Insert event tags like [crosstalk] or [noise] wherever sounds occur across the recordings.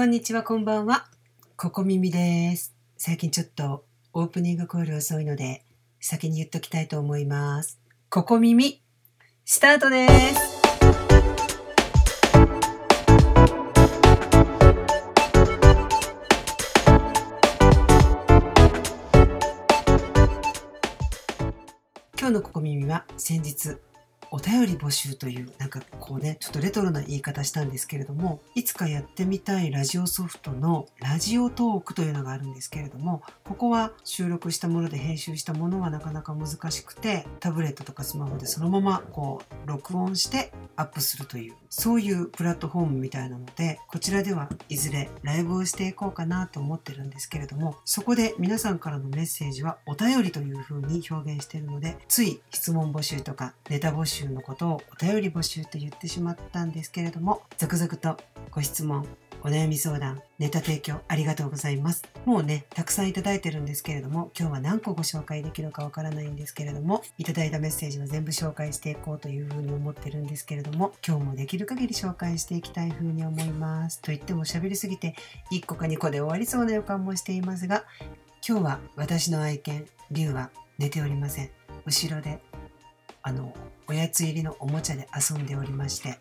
こんにちは、こんばんは。ここ耳です。最近ちょっとオープニングコール遅いので、先に言っときたいと思います。ここ耳、スタートです。今日のここ耳は先日お便り募集というなんかこうねちょっとレトロな言い方したんですけれどもいつかやってみたいラジオソフトのラジオトークというのがあるんですけれどもここは収録したもので編集したものはなかなか難しくてタブレットとかスマホでそのままこう録音してアップするというそういうプラットフォームみたいなのでこちらではいずれライブをしていこうかなと思ってるんですけれどもそこで皆さんからのメッセージはお便りというふうに表現しているのでつい質問募集とかネタ募集のことをお便り募集と言ってしまったんですけれども続々とご質問お悩み相談、ネタ提供ありがとうございます。もうね、たくさんいただいてるんですけれども、今日は何個ご紹介できるかわからないんですけれども、いただいたメッセージは全部紹介していこうというふうに思ってるんですけれども、今日もできる限り紹介していきたいふうに思います。と言っても喋りすぎて、1個か2個で終わりそうな予感もしていますが、今日は私の愛犬、リュウは寝ておりません。後ろで、あの、おやつ入りのおもちゃで遊んでおりまして、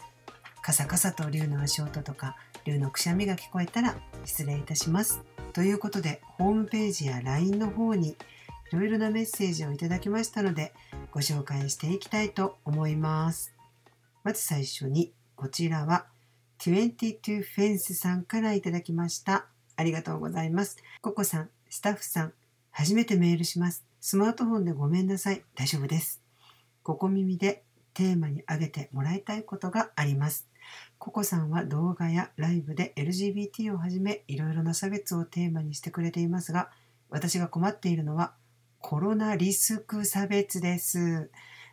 カサカサと竜の足音とか竜のくしゃみが聞こえたら失礼いたします。ということでホームページや LINE の方にいろいろなメッセージをいただきましたのでご紹介していきたいと思います。まず最初にこちらは22フェンスさんからいただきました。ありがとうございます。ココさん、スタッフさん、初めてメールします。スマートフォンでごめんなさい。大丈夫です。ここ耳でテーマに挙げてもらいたいことがあります。ココさんは動画やライブで LGBT をはじめいろいろな差別をテーマにしてくれていますが私が困っているのはコロナリスク差別です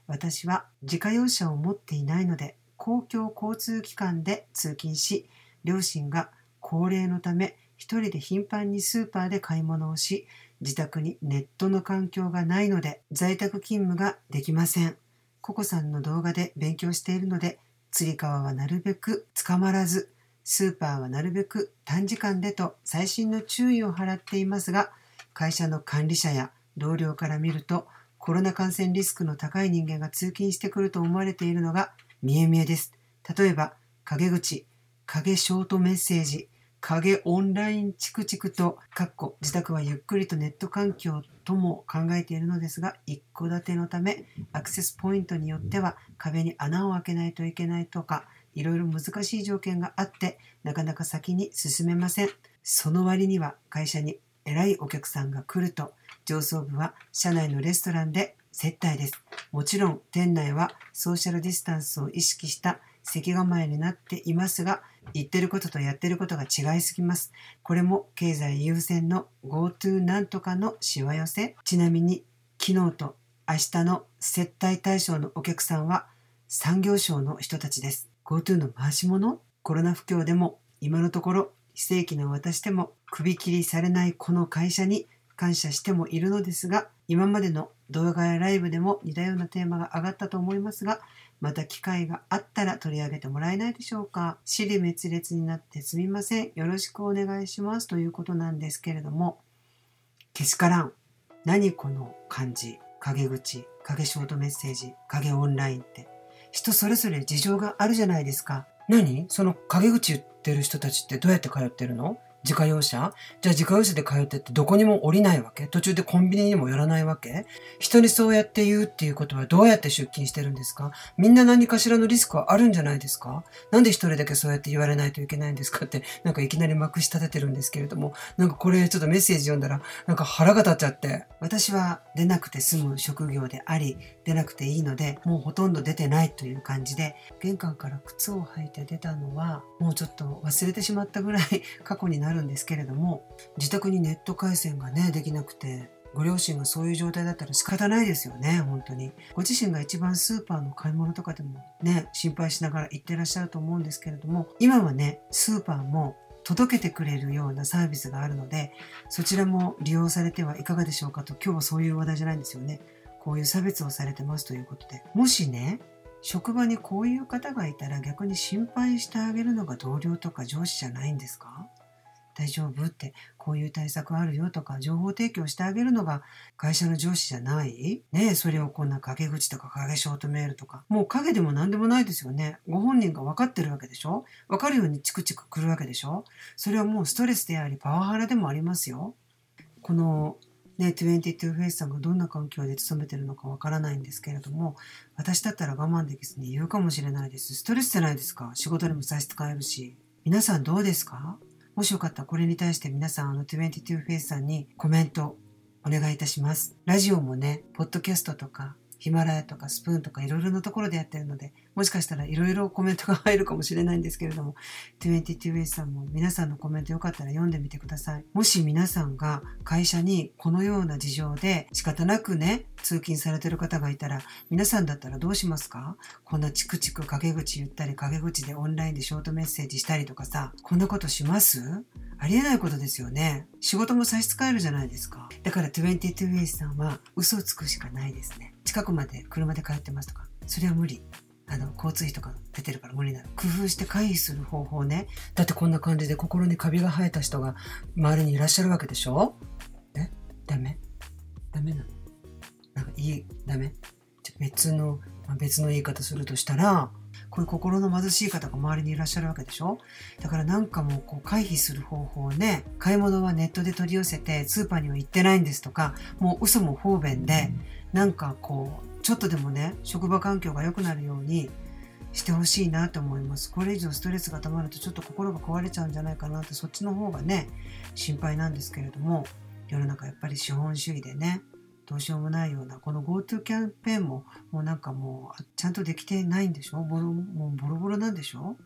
私は自家用車を持っていないので公共交通機関で通勤し両親が高齢のため一人で頻繁にスーパーで買い物をし自宅にネットの環境がないので在宅勤務ができませんココさんの動画で勉強しているのでつり革はなるべく捕まらず、スーパーはなるべく短時間でと細心の注意を払っていますが、会社の管理者や同僚から見ると、コロナ感染リスクの高い人間が通勤してくると思われているのが見え見えです。例えば、陰口、影ショートメッセージ、影オンラインチクチクと、かっこ自宅はゆっくりとネット環境とも考えているのですが、一戸建てのため、アクセスポイントによっては壁に穴を開けないといけないとか、いろいろ難しい条件があって、なかなか先に進めません。その割には会社に偉いお客さんが来ると、上層部は社内のレストランで接待です。もちろん店内はソーシャルディスタンスを意識した席構えになっていますが、言ってることとやってることが違いすぎます。これも経済優先の GoTo なんとかのしわ寄せ。ちなみに昨日と明日の接待対象のお客さんは産業省の人たちです。GoTo の回し物？コロナ不況でも今のところ非正規の私でも首切りされないこの会社に感謝してもいるのですが今までの動画やライブでも似たようなテーマが上がったと思いますがまた機会があったら取り上げてもらえないでしょうか？尻滅裂になってすみません。よろしくお願いします。ということなんですけれどもけしからん。何この漢字陰口？影ショートメッセージ？影オンラインって。人それぞれ事情があるじゃないですか。何？その陰口言ってる人たちってどうやって通ってるの？自家用車？じゃあ自家用車で通ってってどこにも降りないわけ？途中でコンビニにも寄らないわけ？人にそうやって言うっていうことはどうやって出勤してるんですか？みんな何かしらのリスクはあるんじゃないですか？なんで一人だけそうやって言われないといけないんですかって [laughs] なんかいきなりまくし立ててるんですけれども。なんかこれちょっとメッセージ読んだらなんか腹が立っちゃって。私は出なくて済む職業であり出なくていいのでもうほとんど出てないという感じで玄関から靴を履いて出たのはもうちょっと忘れてしまったぐらい [laughs] 過去になるんですけれども自宅にネット回線がねできなくてご両親がそういう状態だったら仕方ないですよね本当に。ご自身が一番スーパーの買い物とかでもね心配しながら行ってらっしゃると思うんですけれども今はねスーパーも届けてくれるようなサービスがあるのでそちらも利用されてはいかがでしょうかと今日はそういう話題じゃないんですよね。こういう差別をされてますということで。もしね職場にこういう方がいたら逆に心配してあげるのが同僚とか上司じゃないんですか？大丈夫？ってこういう対策あるよとか情報提供してあげるのが会社の上司じゃない？ねそれをこんな陰口とか陰ショートメールとか。もう影でも何でもないですよね。ご本人が分かってるわけでしょ？分かるようにチクチクくるわけでしょ？それはもうストレスでありパワハラでもありますよ。このね、22フェイスさんがどんな環境で勤めてるのかわからないんですけれども、私だったら我慢できずに言うかもしれないです。ストレスじゃないですか。仕事にも差し支えるし。皆さんどうですか？もしよかったらこれに対して皆さんあの22フェイスさんにコメントお願いいたします。ラジオもね、ポッドキャストとかヒマラヤとかスプーンとかいろいろなところでやってるので、もしかしたらいろいろコメントが入るかもしれないんですけれども、22S さんも皆さんのコメントよかったら読んでみてください。もし皆さんが会社にこのような事情で仕方なくね、通勤されてる方がいたら、皆さんだったらどうしますか？こんなチクチク陰口言ったり、陰口でオンラインでショートメッセージしたりとかさ、こんなことします？ありえないことですよね。仕事も差し支えるじゃないですか。だから22 ways さんは嘘をつくしかないですね。近くまで車で帰ってますとか、それは無理。あの、交通費とか出てるから無理なの。工夫して回避する方法ね。だってこんな感じで心にカビが生えた人が周りにいらっしゃるわけでしょ？え？ダメ？ダメなの？なんかいい、ダメ？別の、別の言い方するとしたら、こういう心の貧しい方が周りにいらっしゃるわけでしょ？だからなんかもうこう回避する方法をね、買い物はネットで取り寄せてスーパーには行ってないんですとか、もう嘘も方便で、なんかこう、ちょっとでもね、職場環境が良くなるようにしてほしいなと思います。これ以上ストレスが溜まるとちょっと心が壊れちゃうんじゃないかなって、そっちの方がね、心配なんですけれども、世の中やっぱり資本主義でね、どうしようもないようなこの GoTo キャンペーンももうなんかもうちゃんとできてないんでしょ？ボロもうボロボロなんでしょ？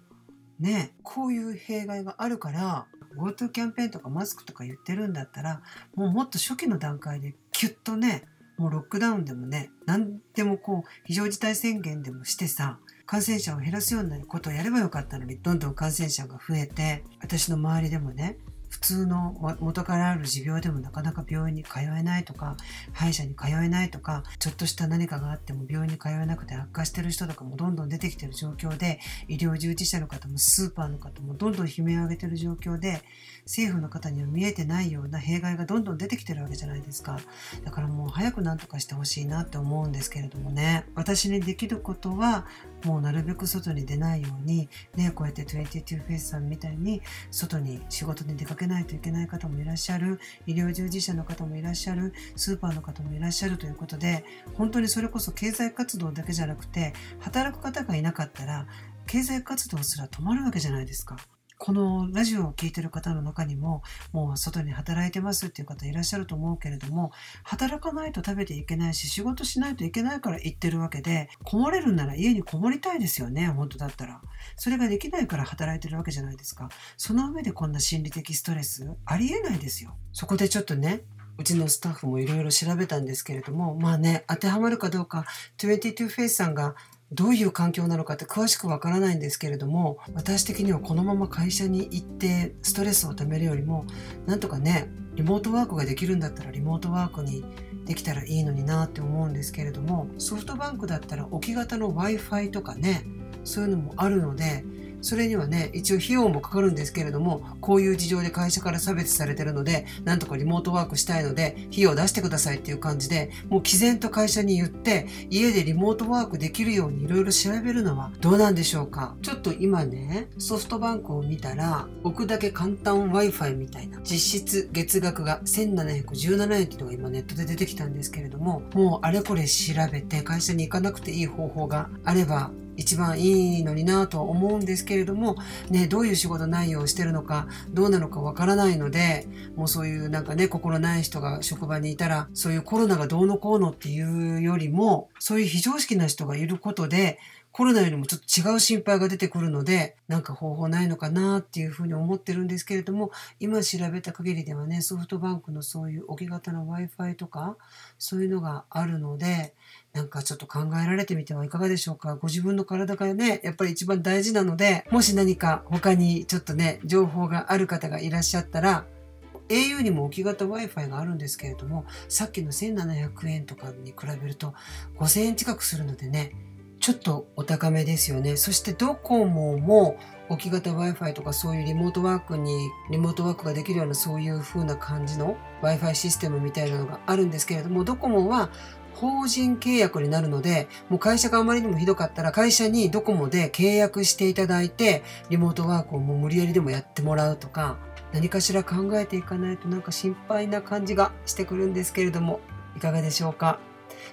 ねこういう弊害があるから GoTo キャンペーンとかマスクとか言ってるんだったらもうもっと初期の段階でキュッとねもうロックダウンでもね何でもこう非常事態宣言でもしてさ感染者を減らすようなことをやればよかったのにどんどん感染者が増えて私の周りでもね普通の元からある持病でもなかなか病院に通えないとか歯医者に通えないとかちょっとした何かがあっても病院に通えなくて悪化してる人とかもどんどん出てきてる状況で医療従事者の方もスーパーの方もどんどん悲鳴を上げてる状況で政府の方には見えてないような弊害がどんどん出てきてるわけじゃないですか。だからもう早く何とかしてほしいなって思うんですけれどもね。私にできることはもうなるべく外に出ないようにねこうやって22フェイスさんみたいに外に仕事に出かけけないといけない方もいらっしゃる医療従事者の方もいらっしゃるスーパーの方もいらっしゃるということで本当にそれこそ経済活動だけじゃなくて働く方がいなかったら経済活動すら止まるわけじゃないですか。このラジオを聴いてる方の中にも、もう外に働いてますっていう方いらっしゃると思うけれども、働かないと食べていけないし、仕事しないといけないから行ってるわけで、こもれるなら家にこもりたいですよね、本当だったら。それができないから働いてるわけじゃないですか。その上でこんな心理的ストレス、ありえないですよ。そこでちょっとね、うちのスタッフもいろいろ調べたんですけれども、まあね、当てはまるかどうか、22フェイスさんがどういう環境なのかって詳しくわからないんですけれども私的にはこのまま会社に行ってストレスをためるよりもなんとかねリモートワークができるんだったらリモートワークにできたらいいのになって思うんですけれどもソフトバンクだったら置き型の w i f i とかねそういうのもあるのでそれにはね、一応費用もかかるんですけれども、こういう事情で会社から差別されてるので、なんとかリモートワークしたいので、費用出してくださいっていう感じで、もう毅然と会社に言って、家でリモートワークできるようにいろいろ調べるのはどうなんでしょうか。ちょっと今ね、ソフトバンクを見たら、置くだけ簡単 Wi-Fi みたいな、実質月額が1717円っていうのが今ネットで出てきたんですけれども、もうあれこれ調べて会社に行かなくていい方法があれば、一番いいのになと思うんですけれども、ね、どういう仕事内容をしてるのか、どうなのかわからないので、もうそういうなんかね、心ない人が職場にいたら、そういうコロナがどうのこうのっていうよりも、そういう非常識な人がいることで、コロナよりもちょっと違う心配が出てくるので、なんか方法ないのかなっていうふうに思ってるんですけれども、今調べた限りではね、ソフトバンクのそういう置き型の Wi-Fi とか、そういうのがあるので、なんかちょっと考えられてみてはいかがでしょうか？ご自分の体がね、やっぱり一番大事なので、もし何か他にちょっとね、情報がある方がいらっしゃったら、au にも置き型 Wi-Fi があるんですけれども、さっきの1700円とかに比べると5000円近くするのでね、ちょっとお高めですよね。そしてドコモも置き型 Wi-Fi とかそういうリモートワークに、リモートワークができるようなそういう風な感じの Wi-Fi システムみたいなのがあるんですけれども、ドコモは法人契約になるので、もう会社があまりにもひどかったら会社にドコモで契約していただいて、リモートワークをもう無理やりでもやってもらうとか、何かしら考えていかないとなんか心配な感じがしてくるんですけれども、いかがでしょうか？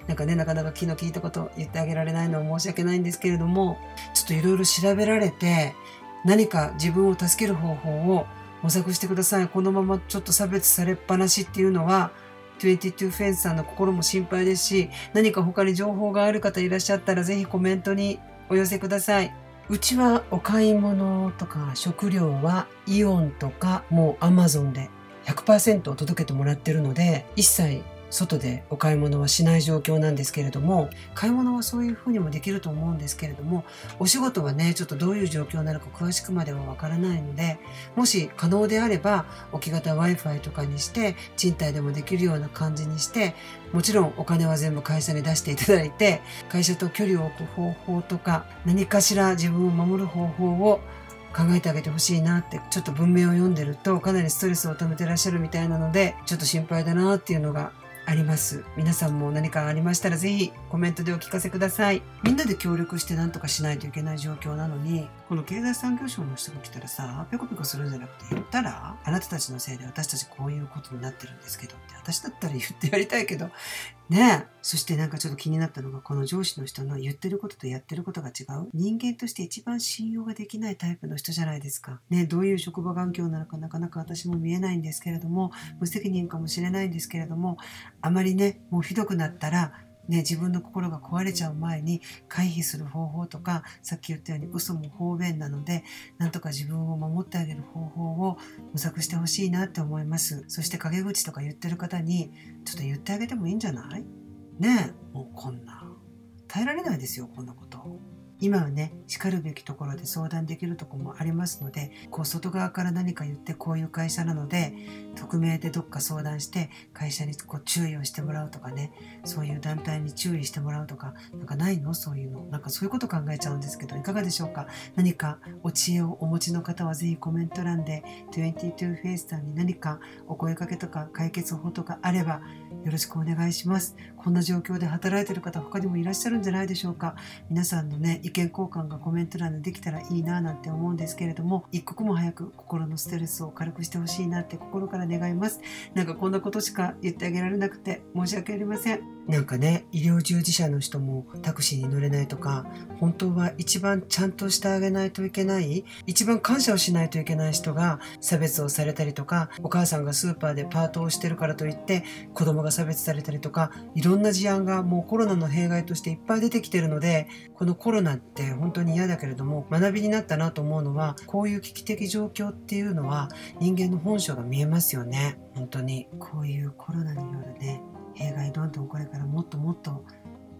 なんかね、なかなか気の利いたことを言ってあげられないのは申し訳ないんですけれども、ちょっといろいろ調べられて、何か自分を助ける方法を模索してください。このままちょっと差別されっぱなしっていうのは、22フェンスさんの心も心配ですし、何か他に情報がある方いらっしゃったらぜひコメントにお寄せください。うちはお買い物とか食料はイオンとかもうアマゾンで100%届けてもらってるので一切外でお買い物はしない状況なんですけれども買い物はそういうふうにもできると思うんですけれどもお仕事はねちょっとどういう状況なのか詳しくまではわからないのでもし可能であれば置き型 Wi-Fi とかにして賃貸でもできるような感じにしてもちろんお金は全部会社に出していただいて会社と距離を置く方法とか何かしら自分を守る方法を考えてあげてほしいなってちょっと文明を読んでるとかなりストレスを溜めてらっしゃるみたいなのでちょっと心配だなっていうのがあります。皆さんも何かありましたらぜひコメントでお聞かせください。みんなで協力して何とかしないといけない状況なのに、この経済産業省の人が来たらさ、ペコペコするんじゃなくて言ったら、あなたたちのせいで私たちこういうことになってるんですけどって、私だったら言ってやりたいけど、ねえ。そしてなんかちょっと気になったのが、この上司の人の言ってることとやってることが違う？人間として一番信用ができないタイプの人じゃないですか。ねどういう職場環境なのかなかなか私も見えないんですけれども、無責任かもしれないんですけれども、あまりね、もうひどくなったら、ね、自分の心が壊れちゃう前に回避する方法とかさっき言ったように嘘も方便なのでなんとか自分を守ってあげる方法を模索してほしいなって思います。そして陰口とか言ってる方にちょっと言ってあげてもいいんじゃない？ねえ。もうこんな耐えられないですよこんなこと。今はねしかるべきところで相談できるとこもありますのでこう外側から何か言ってこういう会社なので匿名でどっか相談して会社にこう注意をしてもらうとかねそういう団体に注意してもらうとかなんかないの？そういうの。なんかそういうこと考えちゃうんですけどいかがでしょうか？何かお知恵をお持ちの方はぜひコメント欄で22フェイスさんに何かお声かけとか解決法とかあればよろしくお願いします。こんな状況で働いてる方他にもいらっしゃるんじゃないでしょうか。皆さんのね意見交換がコメント欄でできたらいいななんて思うんですけれども一刻も早く心のストレスを軽くしてほしいなって心から願います。なんかこんなことしか言ってあげられなくて申し訳ありません。なんかね医療従事者の人もタクシーに乗れないとか本当は一番ちゃんとしてあげないといけない一番感謝をしないといけない人が差別をされたりとかお母さんがスーパーでパートをしてるからといって子供が差別されたりとかいろんな事案がもうコロナの弊害としていっぱい出てきてるのでこのコロナって本当に嫌だけれども学びになったなと思うのはこういう危機的状況っていうのは人間の本性が見えますよね。本当に。こういうコロナによるね弊害どんどんこれからもっともっと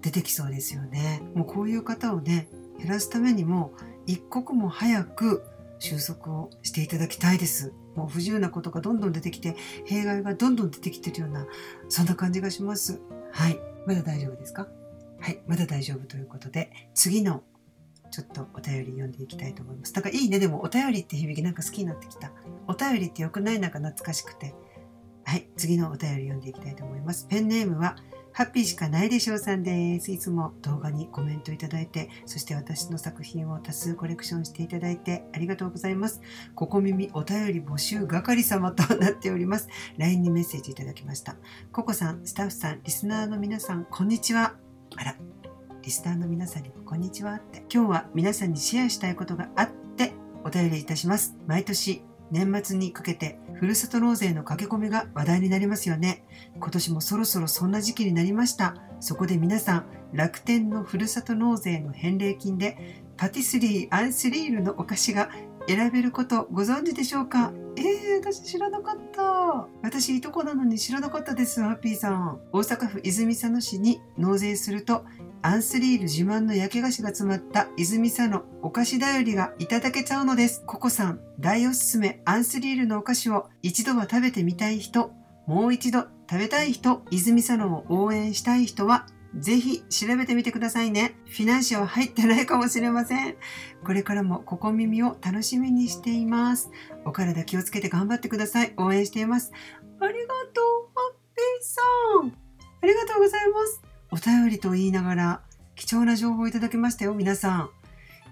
出てきそうですよね。もうこういう方をね減らすためにも一刻も早く収束をしていただきたいです。もう不自由なことがどんどん出てきて弊害がどんどん出てきてるようなそんな感じがします。はい。まだ大丈夫ですか？はい。まだ大丈夫ということで次のちょっとお便り読んでいきたいと思います。だからいいね。でもお便りって響きなんか好きになってきた。お便りってよくない？なんか懐かしくて。はい、次のお便り読んでいきたいと思います。ペンネームは、ハッピーしかないでしょうさんです。いつも動画にコメントいただいて、そして私の作品を多数コレクションしていただいてありがとうございます。ここ耳お便り募集係様となっております。LINE にメッセージいただきました。ココさん、スタッフさん、リスナーの皆さん、こんにちは。あら、リスナーの皆さんにもこんにちはって。今日は皆さんにシェアしたいことがあってお便りいたします。毎年年末にかけてふるさと納税の駆け込みが話題になりますよね。今年もそろそろそんな時期になりました。そこで皆さん、楽天のふるさと納税の返礼金でパティスリー・アンスリールのお菓子が選べることご存知でしょうか？えー、私知らなかった。私いとこなのに知らなかったです、ハッピーさん。大阪府泉佐野市に納税するとアンスリール自慢の焼き菓子が詰まった泉佐野お菓子だよりがいただけちゃうのです。ココさん、大おすすめアンスリールのお菓子を一度は食べてみたい人、もう一度食べたい人、泉佐野を応援したい人はぜひ調べてみてくださいね。フィナンシェは入ってないかもしれません。これからもここ耳を楽しみにしています。お体気をつけて頑張ってください。応援しています。ありがとう、ハッピーさん。ありがとうございます。お便りと言いながら貴重な情報をいただきましたよ、皆さん。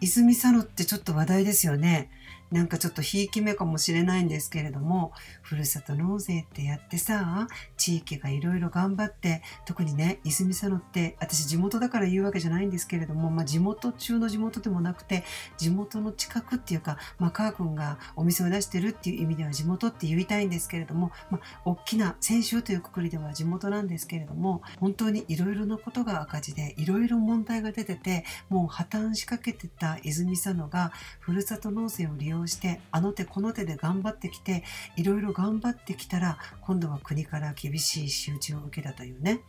泉佐野ってちょっと話題ですよね。なんかちょっとひいき目かもしれないんですけれども、ふるさと納税ってやってさ、地域がいろいろ頑張って、特にね、泉佐野って、私地元だから言うわけじゃないんですけれども、まあ地元中の地元でもなくて、地元の近くっていうか、まあカー君がお店を出してるっていう意味では地元って言いたいんですけれども、まあ大きな先週というくくりでは地元なんですけれども、本当にいろいろなことが赤字で、いろいろ問題が出てて、もう破綻しかけてた泉佐野が、ふるさと納税を利用用してあの手この手で頑張ってきていろいろ頑張ってきたら今度は国から厳しい仕打ちを受けたというね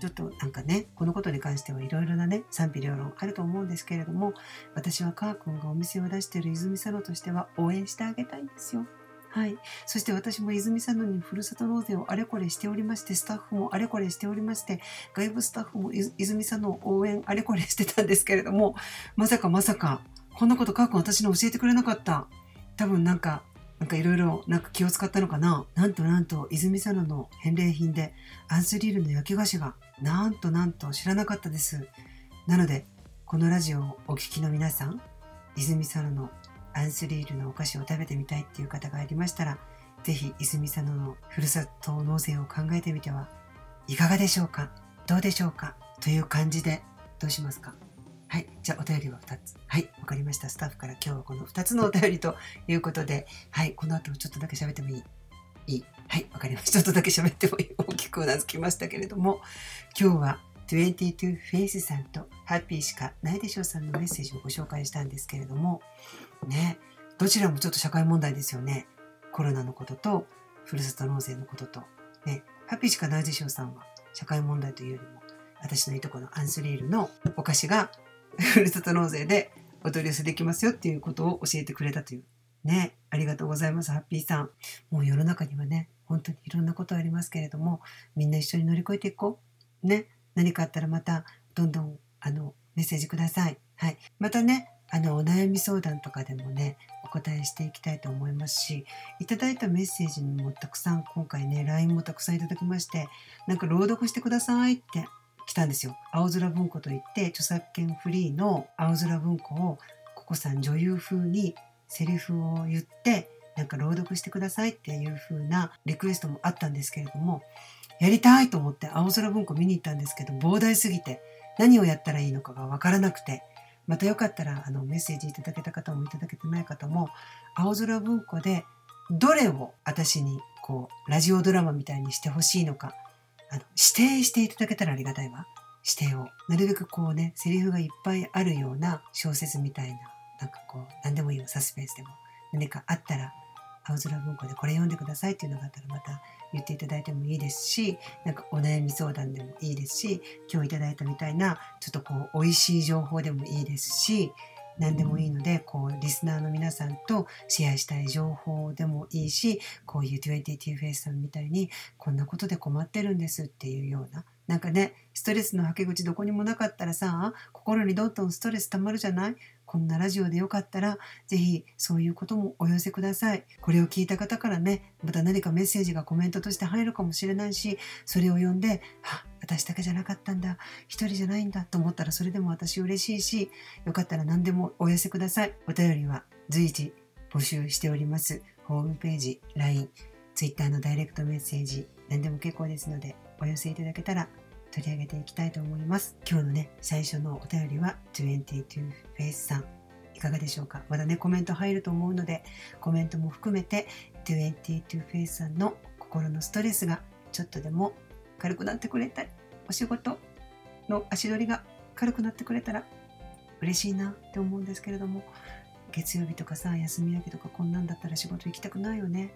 ちょっとなんかねこのことに関してはいろいろなね賛否両論あると思うんですけれども私はカー君がお店を出している泉佐野としては応援してあげたいんですよ。はい。そして私も泉佐野にふるさと納税をあれこれしておりまして、スタッフもあれこれしておりまして、外部スタッフも泉佐野応援あれこれしてたんですけれども、まさかまさか、こんなことカー君私に教えてくれなかった。多分なんか、なんかいろいろなんか気を使ったのかな。なんとなんと泉佐野の返礼品でアンスリールの焼き菓子がなんとなんと知らなかったです。なので、このラジオをお聞きの皆さん、泉佐野のアンスリールのお菓子を食べてみたいっていう方がいましたら、ぜひ泉佐野のふるさと納税を考えてみてはいかがでしょうかどうでしょうかという感じでどうしますかはい。じゃあ、お便りは2つ。はい。わかりました。スタッフから今日はこの2つのお便りということで、はい。この後ちょっとだけ喋ってもいい？いい。はい。わかりました。ちょっとだけ喋ってもいい？大きくうなずきましたけれども、今日は22フェイスさんとハッピーしかないでしょうさんのメッセージをご紹介したんですけれども、ね。どちらもちょっと社会問題ですよね。コロナのことと、ふるさと納税のことと、ね。ハッピーしかないでしょうさんは社会問題というよりも、私のいとこのアンスリールのお菓子がふるさと納税でお取り寄せできますよっていうことを教えてくれたという。ね。ありがとうございます、ハッピーさん。もう世の中にはね、本当にいろんなことありますけれども、みんな一緒に乗り越えていこう。ね。何かあったらまた、どんどん、あの、メッセージください。はい。またね、あの、お悩み相談とかでもね、お答えしていきたいと思いますし、いただいたメッセージにもたくさん、今回ね、LINE もたくさんいただきまして、なんか朗読してくださいって来たんですよ。青空文庫といって著作権フリーの青空文庫をココさん女優風にセリフを言ってなんか朗読してくださいっていう風なリクエストもあったんですけれどもやりたいと思って青空文庫見に行ったんですけど膨大すぎて何をやったらいいのかがわからなくてまたよかったらあのメッセージいただけた方もいただけてない方も青空文庫でどれを私にこうラジオドラマみたいにしてほしいのかあの指定していただけたらありがたいわ。指定を。なるべくこうね、セリフがいっぱいあるような小説みたいな、なんかこう、何でもいいわ、サスペンスでも。何かあったら、青空文庫でこれ読んでくださいっていうのがあったらまた言っていただいてもいいですし、なんかお悩み相談でもいいですし、今日いただいたみたいな、ちょっとこう、美味しい情報でもいいですし、何でもいいので、こう、リスナーの皆さんとシェアしたい情報でもいいし、こういう22フェイスさんみたいに、こんなことで困ってるんですっていうような、なんかね、ストレスのはけ口どこにもなかったらさ、心にどんどんストレス溜まるじゃない？こんなラジオでよかったら、ぜひそういうこともお寄せください。これを聞いた方からね、また何かメッセージがコメントとして入るかもしれないし、それを読んで、あ、私だけじゃなかったんだ、一人じゃないんだと思ったらそれでも私嬉しいし、よかったら何でもお寄せください。お便りは随時募集しております。ホームページ、LINE、Twitter のダイレクトメッセージ、何でも結構ですので、お寄せいただけたら取り上げていきたいと思います。今日のね、最初のお便りは22フェイスさん。いかがでしょうか？まだね、コメント入ると思うので、コメントも含めて22フェイスさんの心のストレスがちょっとでも軽くなってくれたり、お仕事の足取りが軽くなってくれたら嬉しいなって思うんですけれども、月曜日とかさ、休み明けとかこんなんだったら仕事行きたくないよね。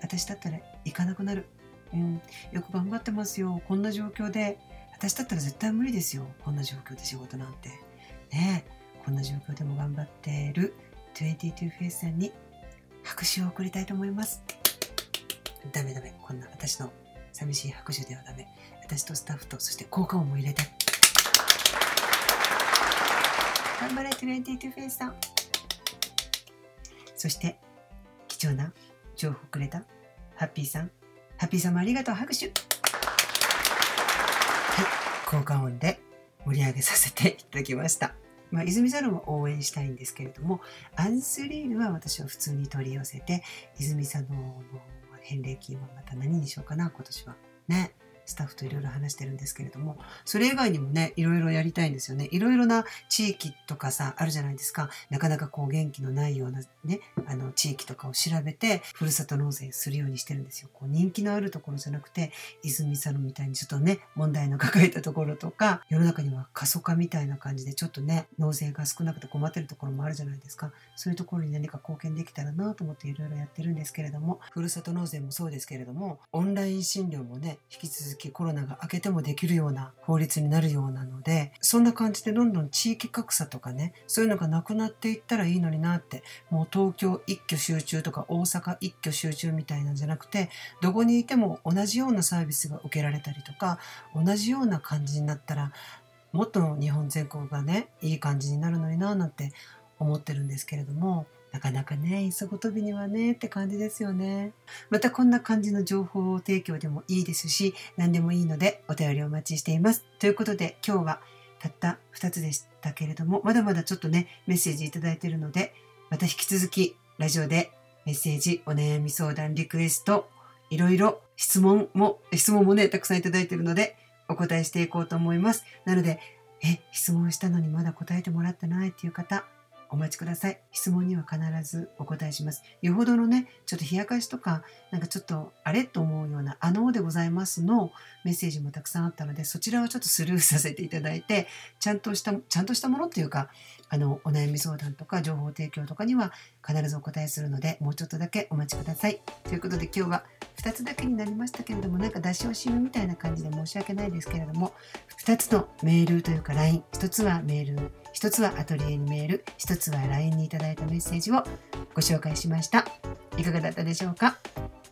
私だったら行かなくなる。うん、よく頑張ってますよ。こんな状況で私だったら絶対無理ですよ。こんな状況で仕事なんて。ねえ。こんな状況でも頑張ってる。22フェイスさんに拍手を送りたいと思います。ダメダメ。こんな私の寂しい拍手ではダメ。私とスタッフとそして効果音も入れて。頑張れ22フェイスさん。そして貴重な情報くれたハッピーさん。ハッピーさんもありがとう拍手。はい効果音で盛り上げさせていただきました。まあ、泉サロンを応援したいんですけれどもアンスリールは私は普通に取り寄せて泉サロンの返礼金はまた何にしようかな今年は。ね。スタッフといろいろ話してるんですけれども、それ以外にもね、いろいろやりたいんですよね。いろいろな地域とかさ、あるじゃないですか。なかなかこう元気のないようなね、あの地域とかを調べて、ふるさと納税するようにしてるんですよ。こう人気のあるところじゃなくて、泉佐野みたいにちょっとね、問題の抱えたところとか、世の中には過疎化みたいな感じでちょっとね、納税が少なくて困ってるところもあるじゃないですか。そういうところに何か貢献できたらなと思っていろいろやってるんですけれども、ふるさと納税もそうですけれども、オンライン診療もね、引き続きコロナが明けてもできるような法律になるようなのでそんな感じでどんどん地域格差とかねそういうのがなくなっていったらいいのになってもう東京一挙集中とか大阪一挙集中みたいなんじゃなくてどこにいても同じようなサービスが受けられたりとか同じような感じになったらもっと日本全国がねいい感じになるのにななんて思ってるんですけれどもなかなかね、急ごとびにはねって感じですよね。またこんな感じの情報提供でもいいですし、何でもいいのでお便りお待ちしています。ということで今日はたった2つでしたけれども、まだまだちょっとね、メッセージいただいているので、また引き続きラジオでメッセージ、お悩み相談、リクエスト、いろいろ質問も、質問もね、たくさんいただいているので、お答えしていこうと思います。なので、え、質問したのにまだ答えてもらってないっていう方、お待ちください。質問には必ずお答えします。よほどのね、ちょっと冷やかしとか、なんかちょっとあれと思うような、あのでございますのメッセージもたくさんあったので、そちらはちょっとスルーさせていただいて、ちゃんとした、ちゃんとしたものっていうか、あの、お悩み相談とか情報提供とかには必ずお答えするので、もうちょっとだけお待ちください。ということで今日は2つだけになりましたけれども、なんか出し惜しみみたいな感じで申し訳ないですけれども、2つのメールというか LINE、1つはメール、1つはアトリエにメール、1つは LINE にいただいたメッセージをご紹介しました。いかがだったでしょうか？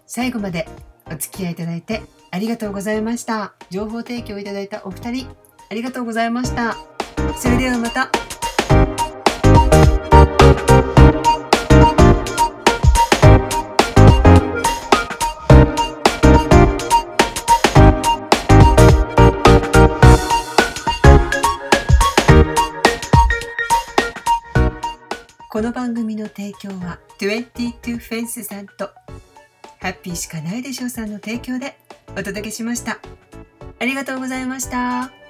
最後までお付き合いいただいてありがとうございました。情報提供いただいたお二人、ありがとうございました。それではまた。の提供は22フェンスさんとハッピーしかないでしょうさんの提供でお届けしました。ありがとうございました。